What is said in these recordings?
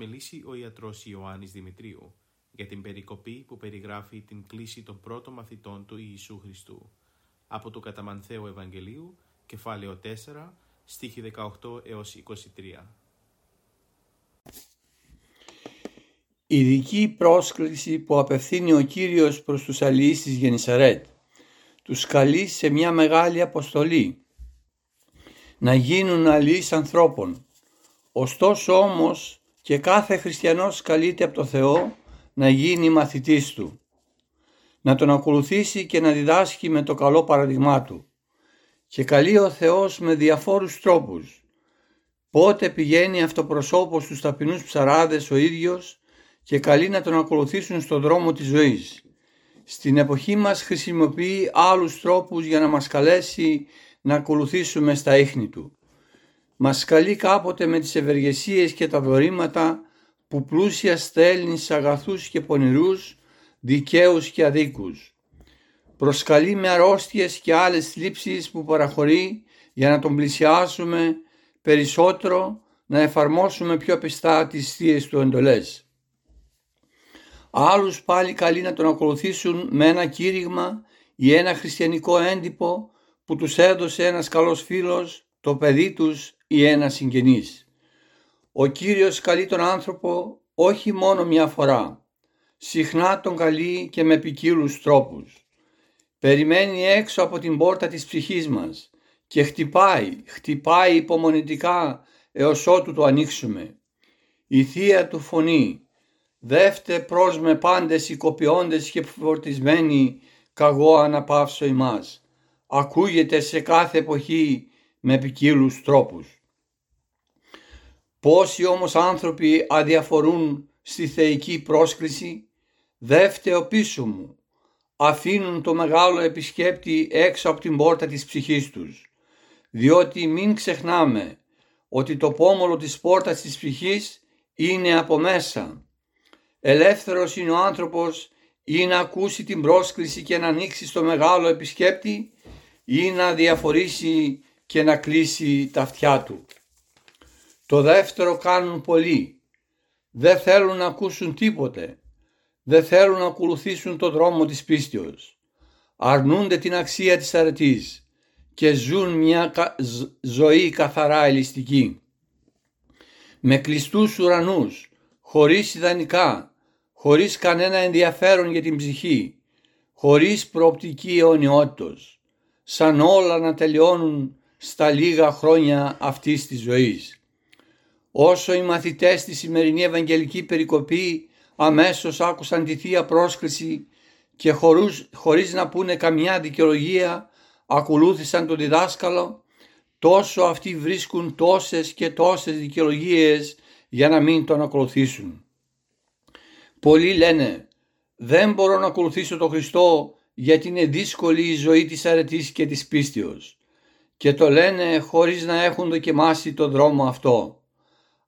Μιλήσει ο ιατρός Ιωάννης Δημητρίου για την περικοπή που περιγράφει την κλίση των πρώτων μαθητών του Ιησού Χριστού από το Καταμανθέο Ευαγγελίου, κεφάλαιο 4, στίχη 18 έως 23. Ειδική πρόσκληση που απευθύνει ο Κύριος προς τους αλληλείς της Γενισαρέτ. Τους καλεί σε μια μεγάλη αποστολή να γίνουν αλληλείς ανθρώπων. Ωστόσο όμως και κάθε χριστιανός καλείται από το Θεό να γίνει μαθητής του, να τον ακολουθήσει και να διδάσκει με το καλό παραδειγμά του. Και καλεί ο Θεός με διαφόρους τρόπους. Πότε πηγαίνει αυτοπροσώπος στους ταπεινούς ψαράδες ο ίδιος και καλεί να τον ακολουθήσουν στον δρόμο της ζωής. Στην εποχή μας χρησιμοποιεί άλλους τρόπους για να μας καλέσει να ακολουθήσουμε στα ίχνη του. Μας καλεί κάποτε με τις ευεργεσίες και τα δωρήματα που πλούσια στέλνει σε αγαθούς και πονηρούς, δικαίους και αδίκους. Προσκαλεί με αρρώστιες και άλλες θλίψεις που παραχωρεί για να τον πλησιάσουμε περισσότερο, να εφαρμόσουμε πιο πιστά τις θείες του εντολές. Άλλους πάλι καλεί να τον ακολουθήσουν με ένα κήρυγμα ή ένα χριστιανικό έντυπο που τους έδωσε ένας καλός φίλος, το παιδί τους ή ένα συγγενής. Ο Κύριος καλεί τον άνθρωπο όχι μόνο μια φορά, συχνά τον καλεί και με ποικίλους τρόπους. Περιμένει έξω από την πόρτα της ψυχής μας και χτυπάει, χτυπάει υπομονητικά έως ότου το ανοίξουμε. Η Θεία του φωνή, δεύτε προς με πάντες οικοποιώντες και φορτισμένοι καγώ αναπαύσω ημάς. Ακούγεται σε κάθε εποχή με ποικίλους τρόπους. Πόσοι όμως άνθρωποι αδιαφορούν στη θεϊκή πρόσκληση, ο πίσω μου, αφήνουν το μεγάλο επισκέπτη έξω από την πόρτα της ψυχής τους, διότι μην ξεχνάμε ότι το πόμολο της πόρτας της ψυχής είναι από μέσα. Ελεύθερος είναι ο άνθρωπος ή να ακούσει την πρόσκληση και να ανοίξει στο μεγάλο επισκέπτη ή να διαφορήσει και να κλείσει τα αυτιά του. Το δεύτερο κάνουν πολλοί. Δεν θέλουν να ακούσουν τίποτε. Δεν θέλουν να ακολουθήσουν το δρόμο της πίστεως. Αρνούνται την αξία της αρετής και ζουν μια ζωή καθαρά ελιστική. Με κλειστούς ουρανούς, χωρίς ιδανικά, χωρίς κανένα ενδιαφέρον για την ψυχή, χωρίς προοπτική αιωνιότητος, σαν όλα να τελειώνουν στα λίγα χρόνια αυτής της ζωής. Όσο οι μαθητές στη σημερινή Ευαγγελική Περικοπή αμέσως άκουσαν τη Θεία Πρόσκληση και χωρίς, χωρίς να πούνε καμιά δικαιολογία ακολούθησαν τον διδάσκαλο, τόσο αυτοί βρίσκουν τόσες και τόσες δικαιολογίες για να μην τον ακολουθήσουν. Πολλοί λένε δεν μπορώ να ακολουθήσω τον Χριστό γιατί είναι δύσκολη η ζωή της αρετής και της πίστεως και το λένε χωρίς να έχουν δοκιμάσει το δρόμο αυτό.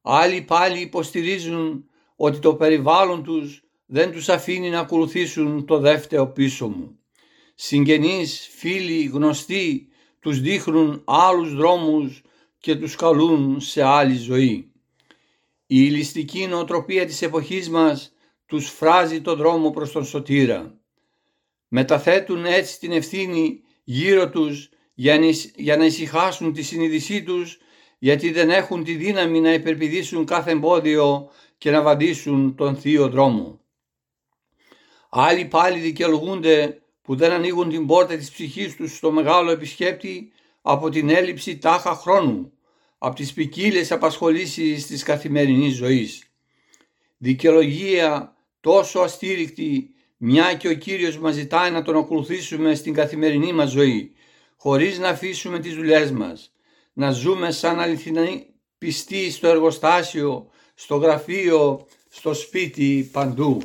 Άλλοι πάλι υποστηρίζουν ότι το περιβάλλον τους δεν τους αφήνει να ακολουθήσουν το δεύτερο πίσω μου. Συγγενείς, φίλοι, γνωστοί τους δείχνουν άλλους δρόμους και τους καλούν σε άλλη ζωή. Η ληστική νοοτροπία της εποχής μας τους φράζει το δρόμο προς τον σωτήρα. Μεταθέτουν έτσι την ευθύνη γύρω τους για να ησυχάσουν τη συνείδησή τους γιατί δεν έχουν τη δύναμη να υπερπηδήσουν κάθε εμπόδιο και να βαδίσουν τον θείο δρόμο. Άλλοι πάλι δικαιολογούνται που δεν ανοίγουν την πόρτα της ψυχής τους στο μεγάλο επισκέπτη από την έλλειψη τάχα χρόνου, από τις ποικίλες απασχολήσεις της καθημερινής ζωής. δικαιολογία τόσο αστήρικτη μια και ο Κύριος μας ζητάει να τον ακολουθήσουμε στην καθημερινή μας ζωή χωρίς να αφήσουμε τις δουλειές μας, να ζούμε σαν αληθινοί πιστοί στο εργοστάσιο, στο γραφείο, στο σπίτι, παντού.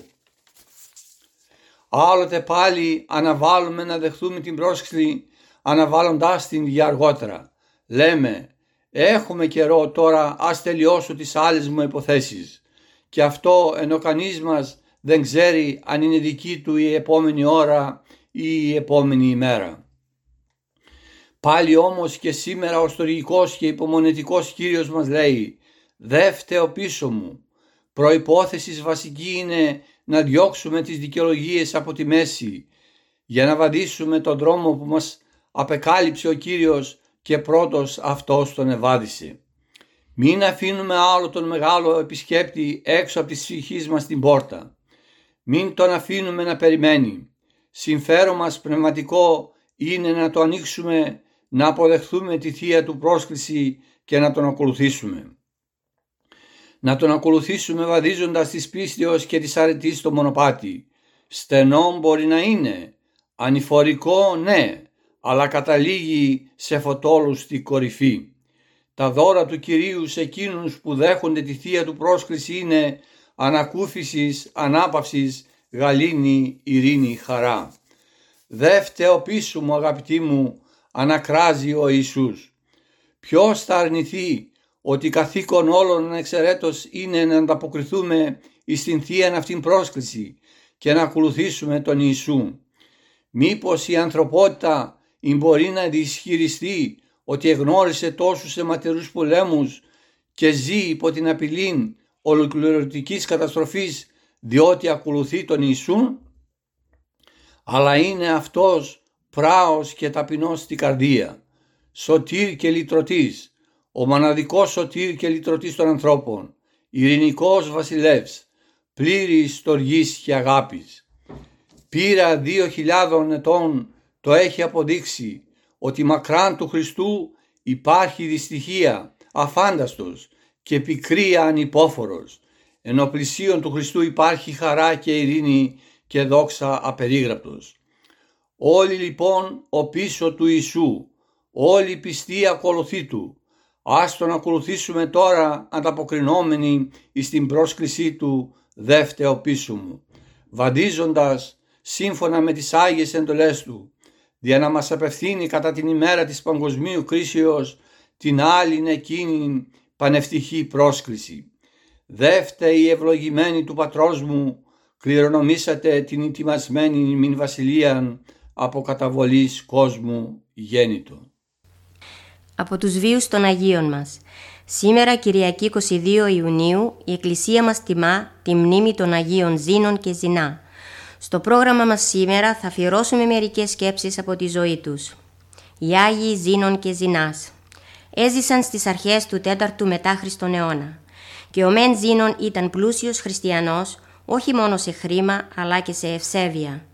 Άλλοτε πάλι αναβάλουμε να δεχθούμε την πρόσκληση αναβάλλοντάς την για αργότερα. Λέμε έχουμε καιρό τώρα ας τελειώσω τις άλλες μου υποθέσεις και αυτό ενώ κανείς μας δεν ξέρει αν είναι δική του η επόμενη ώρα ή η επόμενη ημέρα. Πάλι όμως και σήμερα ο στοργικός και υπομονετικός Κύριος μας λέει «Δε φταίω πίσω μου». Προϋπόθεσης βασική είναι να διώξουμε τις δικαιολογίες από τη μέση για να βαδίσουμε τον δρόμο που μας απεκάλυψε ο Κύριος και πρώτος αυτός τον ευάδισε. Μην αφήνουμε άλλο τον μεγάλο επισκέπτη έξω από τη ψυχής μας την πόρτα. Μην τον αφήνουμε να περιμένει. Συμφέρον μας πνευματικό είναι να το ανοίξουμε, να αποδεχθούμε τη Θεία Του πρόσκληση και να τον ακολουθήσουμε. Να τον ακολουθήσουμε βαδίζοντας της πίστεως και της αρετής στο μονοπάτι. Στενό μπορεί να είναι, ανηφορικό ναι, αλλά καταλήγει σε φωτόλους στη κορυφή. Τα δώρα του Κυρίου σε εκείνους που δέχονται τη Θεία Του πρόσκληση είναι ανακούφισης, ανάπαυσης, γαλήνη, ειρήνη, χαρά. Δε φταίω πίσω μου αγαπητοί μου, ανακράζει ο Ιησούς. Ποιος θα αρνηθεί ότι καθήκον όλων εξαιρέτως είναι να ανταποκριθούμε στην Θεία αυτήν πρόσκληση και να ακολουθήσουμε τον Ιησού. Μήπως η ανθρωπότητα μπορεί να δυσχυριστεί ότι εγνώρισε τόσους αιματερούς πολέμους και ζει υπό την απειλή ολοκληρωτικής καταστροφής διότι ακολουθεί τον Ιησού; Αλλά είναι αυτός πράος και ταπεινός στην καρδία σωτήρ και λυτρωτής ο μοναδικός σωτήρ και λυτρωτής των ανθρώπων ειρηνικός βασιλεύς πλήρης στοργής και αγάπης πήρα δύο χιλιάδων ετών το έχει αποδείξει ότι μακράν του Χριστού υπάρχει δυστυχία αφάνταστος και πικρή ανυπόφορος ενώ πλησίον του Χριστού υπάρχει χαρά και ειρήνη και δόξα απερίγραπτος. Όλοι λοιπόν ο πίσω του Ιησού, όλοι πιστοί ακολουθεί του, ας τον ακολουθήσουμε τώρα ανταποκρινόμενοι στην πρόσκλησή του δεύτερο πίσω μου, βαντίζοντας σύμφωνα με τις Άγιες εντολές του, για να μας απευθύνει κατά την ημέρα της παγκοσμίου κρίσεως την άλλη εκείνη πανευτυχή πρόσκληση. Δεύτε η ευλογημένη του πατρός μου, κληρονομήσατε την ετοιμασμένη μην βασιλείαν από καταβολής κόσμου γέννητο. Από τους βίους των Αγίων μας. Σήμερα Κυριακή 22 Ιουνίου η Εκκλησία μας τιμά τη μνήμη των Αγίων Ζήνων και Ζηνά. Στο πρόγραμμα μας σήμερα θα αφιερώσουμε μερικές σκέψεις από τη ζωή τους. Οι Άγιοι Ζήνων και Ζηνάς έζησαν στις αρχές του 4ου μετά Χριστον αιώνα και ο Μεν Ζήνων ήταν πλούσιος χριστιανός όχι μόνο σε χρήμα αλλά και σε ευσέβεια.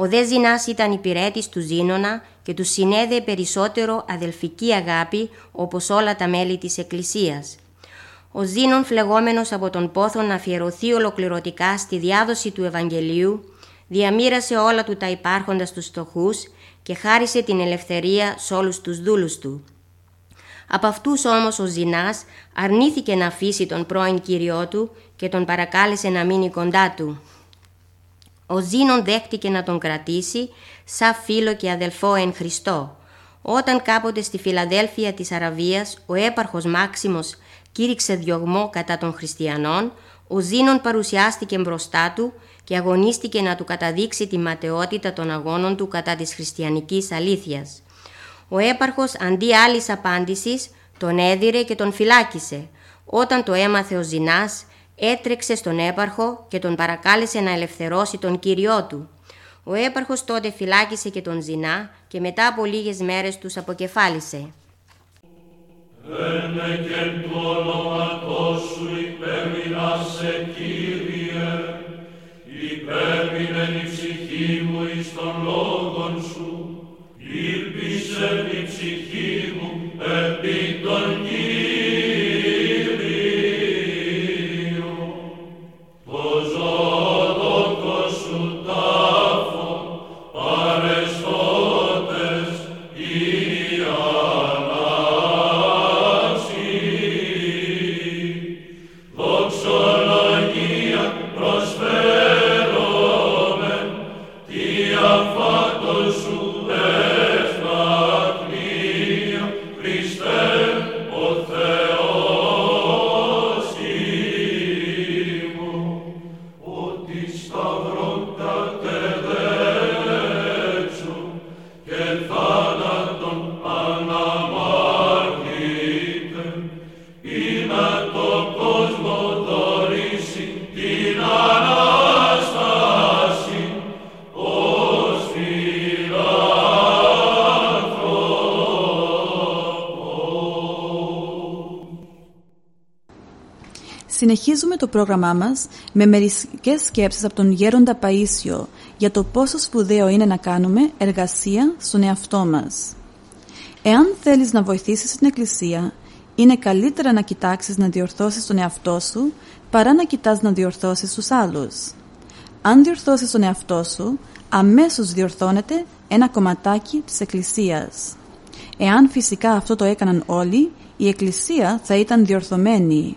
Ο δε Ζηνάς ήταν υπηρέτης του Ζήνονα και του συνέδε περισσότερο αδελφική αγάπη όπως όλα τα μέλη της Εκκλησίας. Ο Ζήνων φλεγόμενος από τον πόθο να αφιερωθεί ολοκληρωτικά στη διάδοση του Ευαγγελίου διαμήρασε όλα του τα υπάρχοντα στους στοχούς και χάρισε την ελευθερία σε όλους τους δούλους του. Από αυτούς όμως ο Ζηνάς αρνήθηκε να αφήσει τον πρώην κύριό του και τον παρακάλεσε να μείνει κοντά του. Ο Ζήνων δέχτηκε να τον κρατήσει σαν φίλο και αδελφό εν Χριστώ. Όταν κάποτε στη Φιλαδέλφια της Αραβίας ο έπαρχος Μάξιμος κήρυξε διωγμό κατά των χριστιανών, ο Ζήνων παρουσιάστηκε μπροστά του και αγωνίστηκε να του καταδείξει τη ματαιότητα των αγώνων του κατά της χριστιανικής αλήθειας. Ο έπαρχος αντί άλλης απάντησης τον έδιρε και τον φυλάκισε. Όταν το έμαθε ο Ζηνάς έτρεξε στον έπαρχο και τον παρακάλεσε να ελευθερώσει τον κύριό του. Ο έπαρχος τότε φυλάκισε και τον Ζηνά και μετά από λίγες μέρες τους αποκεφάλισε. και το όνομα σου υπέμεινασε, Κύριε, το πρόγραμμά μας με μερικές σκέψεις από τον Γέροντα Παΐσιο για το πόσο σπουδαίο είναι να κάνουμε εργασία στον εαυτό μας. Εάν θέλεις να βοηθήσεις την Εκκλησία, είναι καλύτερα να κοιτάξεις να διορθώσεις τον εαυτό σου παρά να κοιτάς να διορθώσεις τους άλλους. Αν διορθώσεις τον εαυτό σου, αμέσως διορθώνεται ένα κομματάκι της Εκκλησίας. Εάν φυσικά αυτό το έκαναν όλοι, η Εκκλησία θα ήταν διορθωμένη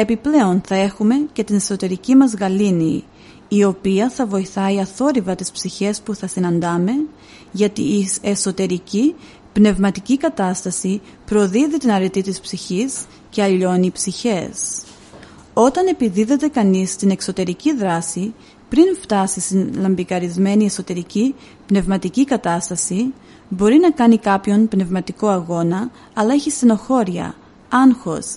Επιπλέον θα έχουμε και την εσωτερική μας γαλήνη, η οποία θα βοηθάει αθόρυβα τις ψυχές που θα συναντάμε, γιατί η εσωτερική πνευματική κατάσταση προδίδει την αρετή της ψυχής και αλλιώνει ψυχές. Όταν επιδίδεται κανείς στην εξωτερική δράση, πριν φτάσει στην λαμπικαρισμένη εσωτερική πνευματική κατάσταση, μπορεί να κάνει κάποιον πνευματικό αγώνα, αλλά έχει στενοχώρια, άγχος,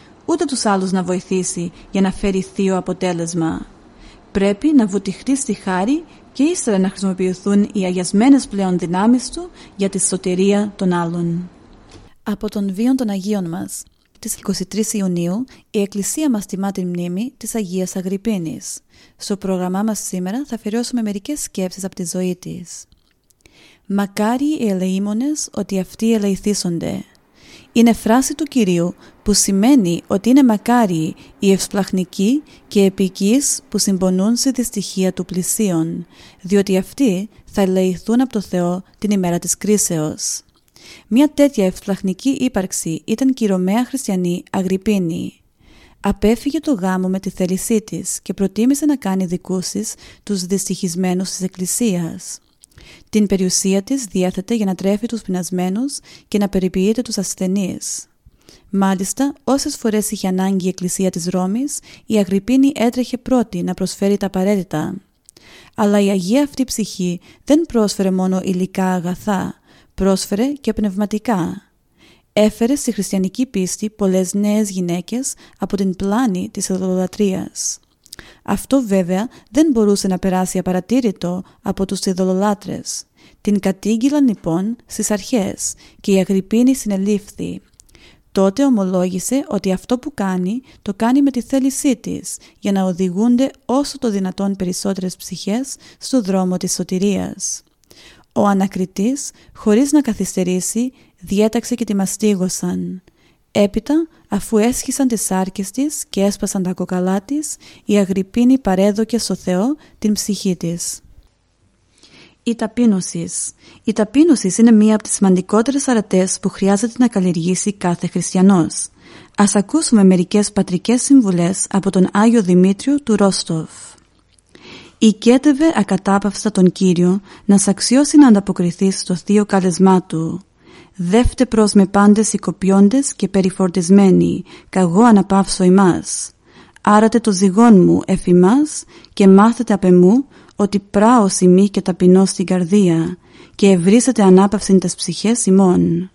ούτε τους άλλους να βοηθήσει για να φέρει θείο αποτέλεσμα. Πρέπει να βουτυχτεί στη χάρη και ύστερα να χρησιμοποιηθούν οι αγιασμένες πλέον δυνάμεις του για τη σωτηρία των άλλων. Από τον βίον των Αγίων μας, της 23 Ιουνίου, η Εκκλησία μας τιμά την μνήμη της Αγίας Αγρυπίνης. Στο πρόγραμμά μας σήμερα θα αφιερώσουμε μερικές σκέψεις από τη ζωή της. Μακάρι οι ελεήμονες ότι αυτοί ελεηθήσονται είναι φράση του Κυρίου που σημαίνει ότι είναι μακάριοι οι ευσπλαχνικοί και επικείς που συμπονούν σε δυστυχία του πλησίον, διότι αυτοί θα ελεηθούν από το Θεό την ημέρα της κρίσεως. Μια τέτοια ευσπλαχνική ύπαρξη ήταν και η Ρωμαία χριστιανή Αγρυπίνη. Απέφυγε το γάμο με τη θέλησή της και προτίμησε να κάνει δικούσεις τους δυστυχισμένους της Εκκλησίας. Την περιουσία της διέθετε για να τρέφει τους πεινασμένους και να περιποιείται τους ασθενείς. Μάλιστα, όσες φορές είχε ανάγκη η Εκκλησία της Ρώμης, η Αγρυπίνη έτρεχε πρώτη να προσφέρει τα απαραίτητα. Αλλά η Αγία αυτή ψυχή δεν πρόσφερε μόνο υλικά αγαθά, πρόσφερε και πνευματικά. Έφερε στη χριστιανική πίστη πολλές νέες γυναίκες από την πλάνη της ειδωλολατρίας. Αυτό βέβαια δεν μπορούσε να περάσει απαρατήρητο από τους ειδωλολάτρες. Την κατήγγυλαν λοιπόν στις αρχές και η Αγρυπίνη συνελήφθη. Τότε ομολόγησε ότι αυτό που κάνει το κάνει με τη θέλησή της για να οδηγούνται όσο το δυνατόν περισσότερες ψυχές στο δρόμο της σωτηρίας. Ο ανακριτής, χωρίς να καθυστερήσει, διέταξε και τη μαστίγωσαν. Έπειτα, αφού έσχισαν τις σάρκες της και έσπασαν τα κοκαλά της, η Αγρυπίνη παρέδοκε στο Θεό την ψυχή της. Η ταπείνωσης. Η ταπείνωσης είναι μία από τις σημαντικότερες αρατές που χρειάζεται να καλλιεργήσει κάθε χριστιανός. Ας ακούσουμε μερικές πατρικές συμβουλές από τον Άγιο Δημήτριο του Ρόστοφ. Οικέτευε ακατάπαυστα τον Κύριο να σ' αξιώσει να ανταποκριθεί στο θείο καλεσμά του δεύτε προς με πάντες οικοποιώντες και περιφορτισμένοι, καγώ αναπαύσω ημάς. Άρατε το ζυγόν μου εφημάς και μάθετε απ' εμού ότι πράω σημεί και ταπεινώ στην καρδία και ευρύσετε ανάπαυσιν τες ψυχές ημών.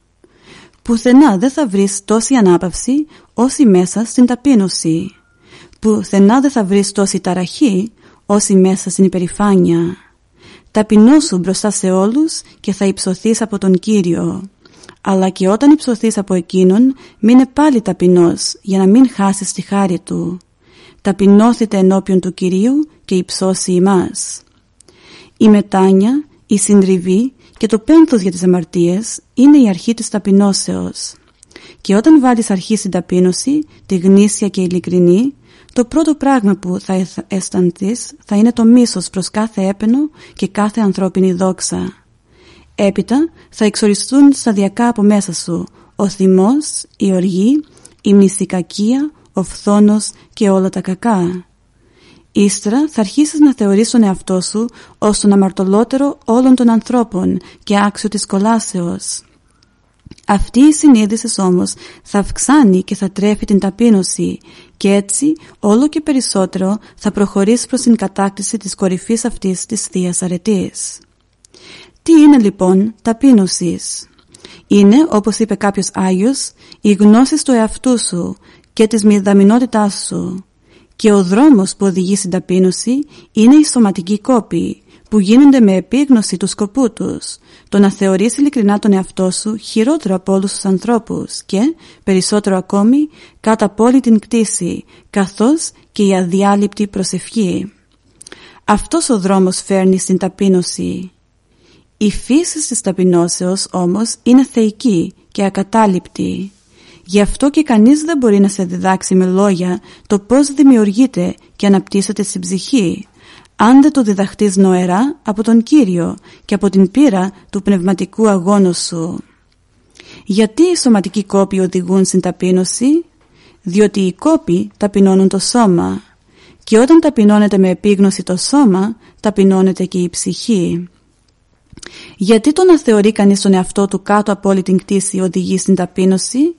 Πουθενά δεν θα βρεις τόση ανάπαυση όση μέσα στην ταπείνωση. Πουθενά δεν θα βρεις τόση ταραχή όση μέσα στην υπερηφάνεια. Ταπεινώσου μπροστά σε όλους και θα υψωθείς από τον Κύριο. Αλλά και όταν υψωθείς από Εκείνον, μείνε πάλι ταπεινός για να μην χάσεις τη χάρη Του. Ταπεινώθητε ενώπιον του Κυρίου και υψώσει ημάς. Η μετάνια, η συντριβή και το πένθος για τις αμαρτίες είναι η αρχή της ταπεινώσεως. Και όταν βάλεις αρχή στην ταπείνωση, τη γνήσια και ειλικρινή, το πρώτο πράγμα που θα αισθανθείς θα είναι το μίσος προς κάθε έπαινο και κάθε ανθρώπινη δόξα. Έπειτα θα εξοριστούν σταδιακά από μέσα σου ο θυμός, η οργή, η μνησικακία, ο φθόνος και όλα τα κακά. Ύστερα θα αρχίσεις να θεωρείς τον εαυτό σου ως τον αμαρτωλότερο όλων των ανθρώπων και άξιο της κολάσεως. Αυτή η συνείδησης όμως θα αυξάνει και θα τρέφει την ταπείνωση και έτσι όλο και περισσότερο θα προχωρήσει προς την κατάκτηση της κορυφής αυτής της θείας αρετής. Τι είναι λοιπόν ταπείνωσης; Είναι, όπως είπε κάποιος Άγιος, η γνώση του εαυτού σου και της μηδαμινότητάς σου. Και ο δρόμος που οδηγεί στην ταπείνωση είναι η σωματική κόπη, που γίνονται με επίγνωση του σκοπού τους, το να θεωρείς ειλικρινά τον εαυτό σου χειρότερο από όλους τους ανθρώπους και, περισσότερο ακόμη, κάτω από όλη την κτήση, καθώς και η αδιάλειπτη προσευχή. Αυτός ο δρόμος φέρνει στην ταπείνωση. Η φύση της ταπεινώσεως όμως είναι θεϊκή και ακατάληπτη. Γι' αυτό και κανείς δεν μπορεί να σε διδάξει με λόγια το πώς δημιουργείται και αναπτύσσεται στην ψυχή, αν δεν το διδαχτείς νοερά από τον Κύριο και από την πείρα του πνευματικού αγώνου σου. Γιατί οι σωματικοί κόποι οδηγούν στην ταπείνωση; Διότι οι κόποι ταπεινώνουν το σώμα και όταν ταπεινώνεται με επίγνωση το σώμα, ταπεινώνεται και η ψυχή. Γιατί το να θεωρεί κανείς τον εαυτό του κάτω από όλη την κτήση οδηγεί στην ταπείνωση;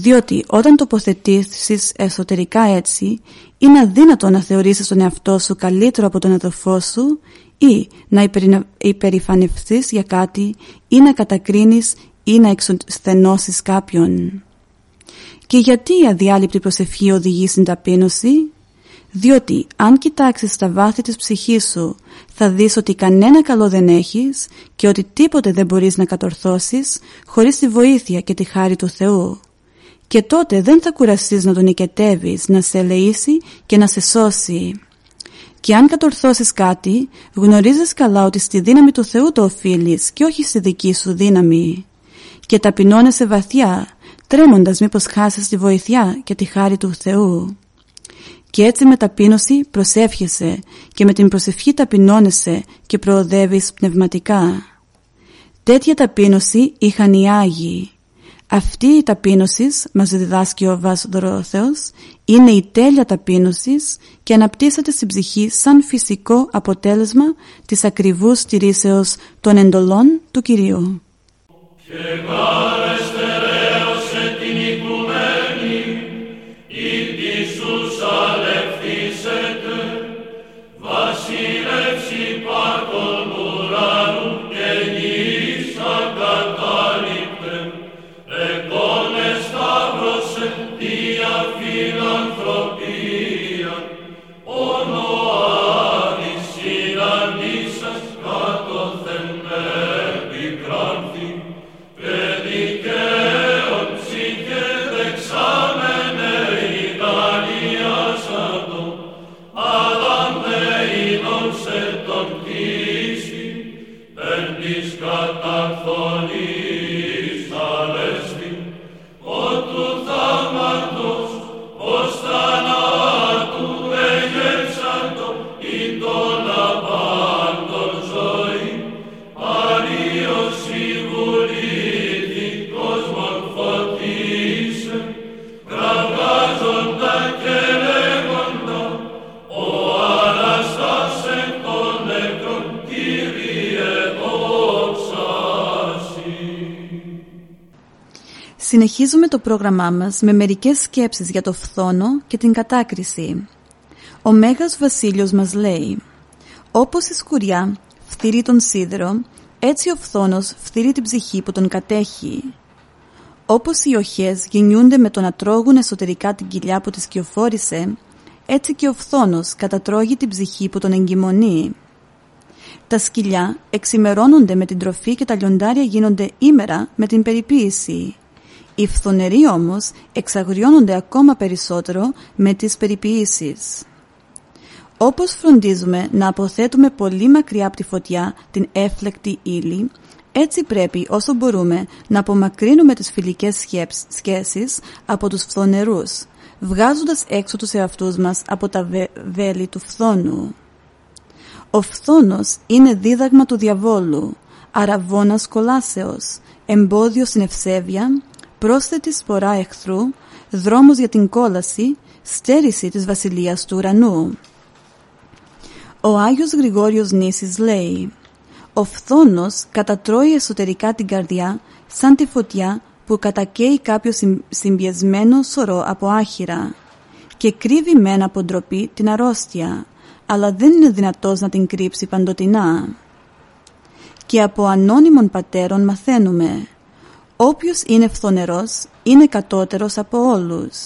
Διότι όταν τοποθετήσεις εσωτερικά έτσι, είναι αδύνατο να θεωρήσεις τον εαυτό σου καλύτερο από τον αδελφό σου ή να υπερηφανευτείς για κάτι ή να κατακρίνεις ή να εξοσθενώσεις κάποιον. Και γιατί η αδιάλειπτη προσευχή οδηγεί στην ταπείνωση; Διότι αν κοιτάξεις στα βάθη της ψυχής σου θα δεις ότι κανένα καλό δεν έχεις και ότι τίποτε δεν μπορείς να κατορθώσεις χωρίς τη βοήθεια και τη χάρη του Θεού και τότε δεν θα κουραστείς να τον νικετεύεις, να σε ελεήσει και να σε σώσει. Και αν κατορθώσεις κάτι, γνωρίζεις καλά ότι στη δύναμη του Θεού το οφείλεις και όχι στη δική σου δύναμη. Και ταπεινώνεσαι βαθιά, τρέμοντας μήπως χάσεις τη βοηθειά και τη χάρη του Θεού. Και έτσι με ταπείνωση προσεύχεσαι και με την προσευχή ταπεινώνεσαι και προοδεύεις πνευματικά. Τέτοια ταπείνωση είχαν οι Άγιοι αυτή η ταπείνωσης, μας διδάσκει ο Βάσδωρος είναι η τέλεια ταπείνωσης και αναπτύσσεται στην ψυχή σαν φυσικό αποτέλεσμα της ακριβούς στηρίσεως των εντολών του Κυρίου. Συνεχίζουμε το πρόγραμμά μας με μερικές σκέψεις για το φθόνο και την κατάκριση. Ο Μέγας Βασίλειος μας λέει «Όπως η σκουριά φθυρεί τον σίδερο, έτσι ο φθόνος φθυρεί την ψυχή που τον κατέχει. Όπως οι οχές γεννιούνται με το να τρώγουν εσωτερικά την κοιλιά που τις κυοφόρησε, έτσι και ο φθόνος κατατρώγει την ψυχή που τον εγκυμονεί. Τα σκυλιά εξημερώνονται με την τροφή και τα λιοντάρια γίνονται ήμερα με την περιποίηση. Οι φθονεροί όμως εξαγριώνονται ακόμα περισσότερο με τις περιποίησεις. Όπως φροντίζουμε να αποθέτουμε πολύ μακριά από τη φωτιά την έφλεκτη ύλη, έτσι πρέπει όσο μπορούμε να απομακρύνουμε τις φιλικές σχέσεις από τους φθονερούς, βγάζοντας έξω τους εαυτούς μας από τα βέλη του φθόνου. Ο φθόνος είναι δίδαγμα του διαβόλου, αραβώνας κολάσεως, εμπόδιο στην ευσέβεια, πρόσθετη σπορά εχθρού, δρόμος για την κόλαση, στέρηση της βασιλείας του ουρανού. Ο Άγιος Γρηγόριος Νήσης λέει «Ο φθόνος κατατρώει εσωτερικά την καρδιά σαν τη φωτιά που κατακαίει κάποιο συμπιεσμένο σωρό από άχυρα και κρύβει μένα από ντροπή την αρρώστια, αλλά δεν είναι δυνατός να την κρύψει παντοτινά. Και από ανώνυμων πατέρων μαθαίνουμε Όποιος είναι φθονερός είναι κατώτερος από όλους.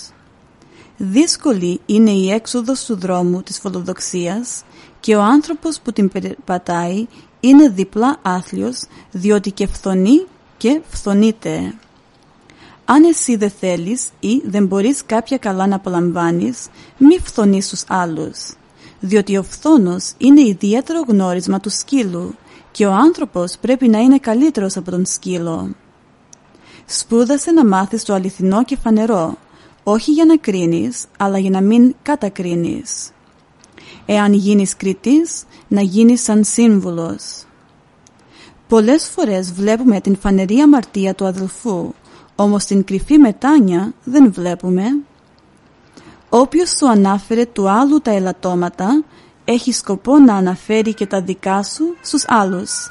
Δύσκολη είναι η έξοδος του δρόμου της φωτοδοξίας και ο άνθρωπος που την περπατάει είναι διπλά άθλιος διότι και φθονεί και φθονείται. Αν εσύ δεν θέλεις ή δεν μπορείς κάποια καλά να απολαμβάνεις, μη φθονείς στους άλλους, διότι ο φθόνος είναι ιδιαίτερο γνώρισμα του σκύλου και ο άνθρωπος πρέπει να είναι καλύτερος από τον σκύλο. Σπούδασε να μάθεις το αληθινό και φανερό, όχι για να κρίνεις, αλλά για να μην κατακρίνεις. Εάν γίνεις κριτής, να γίνεις σαν σύμβουλος. Πολλές φορές βλέπουμε την φανερή αμαρτία του αδελφού, όμως την κρυφή μετάνια δεν βλέπουμε. Όποιος σου ανάφερε του άλλου τα ελαττώματα, έχει σκοπό να αναφέρει και τα δικά σου στους άλλους.